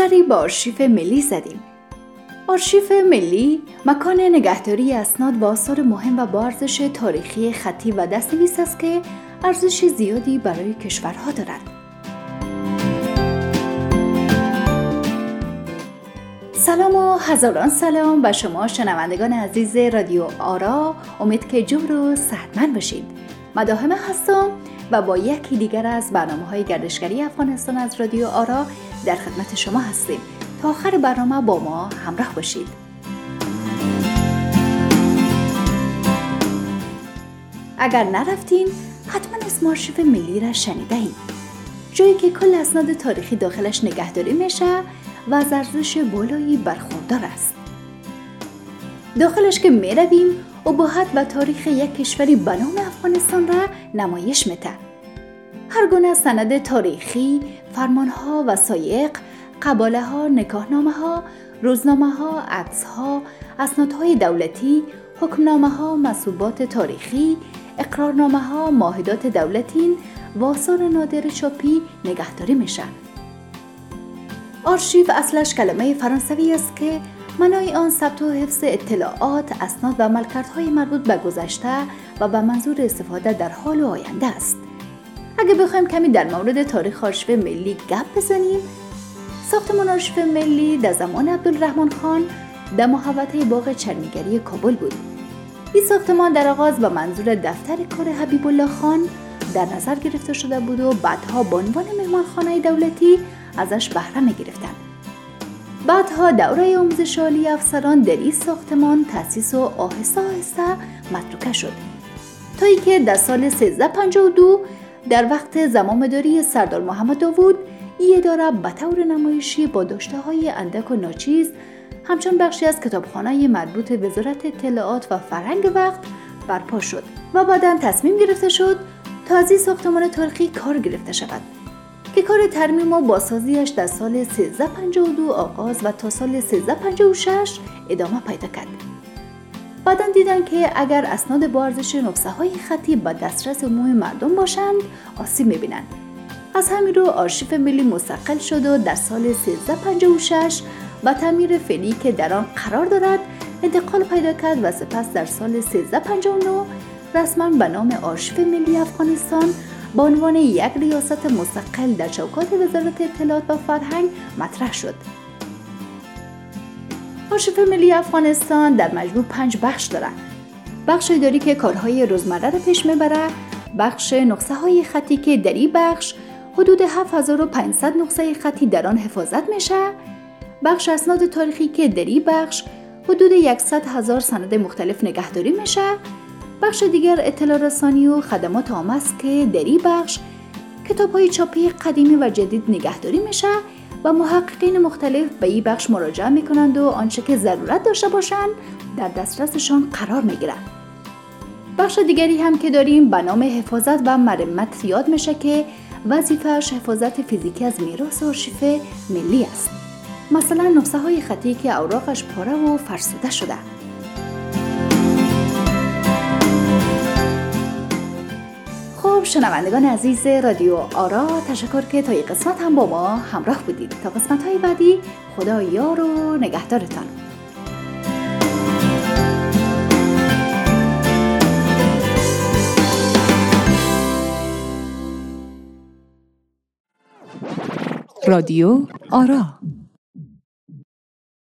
سری به آرشیف ملی زدیم. آرشیف ملی مکان نگهداری اسناد و آثار مهم و با ارزش تاریخی خطی و دستنویس است که ارزش زیادی برای کشورها دارد. سلام و هزاران سلام به شما شنوندگان عزیز رادیو آرا امید که جور و صحتمند باشید مداهمه هستم و با یکی دیگر از برنامه های گردشگری افغانستان از رادیو آرا در خدمت شما هستیم. تا آخر برنامه با ما همراه باشید. اگر نرفتین حتما اسم آرشیو ملی را شنیده اید جایی که کل اسناد تاریخی داخلش نگهداری میشه و از ارزش بالایی برخوردار است. داخلش که می رویم ابهت و تاریخ یک کشوری به نام افغانستان را نمایش میده هر گونه سند تاریخی فرمانها وسایق قباله ها نکاهنامه ها روزنامه ها عکس ها اسنادهای دولتی حکمنامه ها مصوبات تاریخی اقرارنامه ها ماهدات دولتی و آثار نادر چاپی نگهداری میشن آرشیو اصلش کلمه فرانسوی است که منای آن ثبت و حفظ اطلاعات اسناد و عملکردهای مربوط به گذشته و به منظور استفاده در حال و آینده است اگه بخوایم کمی در مورد تاریخ آرشیو ملی گپ بزنیم ساختمان آرشیو ملی در زمان عبدالرحمن خان در محوطه باغ چرمیگری کابل بود این ساختمان در آغاز به منظور دفتر کار حبیب الله خان در نظر گرفته شده بود و بعدها به عنوان مهمانخانه دولتی ازش بهره می گرفتن. بعدها دوره آموزش عالی افسران در این ساختمان تأسیس و آهسته آهسته متروکه شد. تا که در سال 1352 در وقت زمامداری سردار محمد داوود این اداره به طور نمایشی با داشته های اندک و ناچیز همچون بخشی از کتابخانه مربوط وزارت اطلاعات و فرهنگ وقت برپا شد و بعدا تصمیم گرفته شد تا از ساختمان تاریخی کار گرفته شود. که کار ترمیم و بازسازیش در سال 1352 آغاز و تا سال 1356 ادامه پیدا کرد. بعدا دیدن که اگر اسناد با ارزش نقصه های خطی به دسترس عموم مردم باشند آسیب می‌بینند از همین رو آرشیف ملی مستقل شد و در سال 1356 با تعمیر فعلی که در آن قرار دارد انتقال پیدا کرد و سپس در سال 1359 رسما به نام آرشیف ملی افغانستان به عنوان یک ریاست مستقل در چوکات وزارت اطلاعات و فرهنگ مطرح شد. آرشیف ملی افغانستان در مجموع پنج بخش دارد. بخش اداری که کارهای روزمره را پیش می‌بره، بخش نقصه های خطی که در این بخش حدود 7500 نقصه خطی در آن حفاظت میشه، بخش اسناد تاریخی که در این بخش حدود 100 هزار سند مختلف نگهداری میشه بخش دیگر اطلاع رسانی و خدمات عامه است که در این بخش کتاب های چاپی قدیمی و جدید نگهداری میشه و محققین مختلف به این بخش مراجعه می‌کنند و آنچه که ضرورت داشته باشند در دسترسشان قرار می‌گیرند. بخش دیگری هم که داریم به نام حفاظت و مرمت یاد میشه که وظیفهش حفاظت فیزیکی از میراث آرشیف ملی است. مثلا نقصه های خطی که اوراقش پاره و فرسوده شده. خب شنوندگان عزیز رادیو آرا تشکر که تا این قسمت هم با ما همراه بودید. تا قسمت های بعدی خدا یار و نگهدارتان. رادیو آرا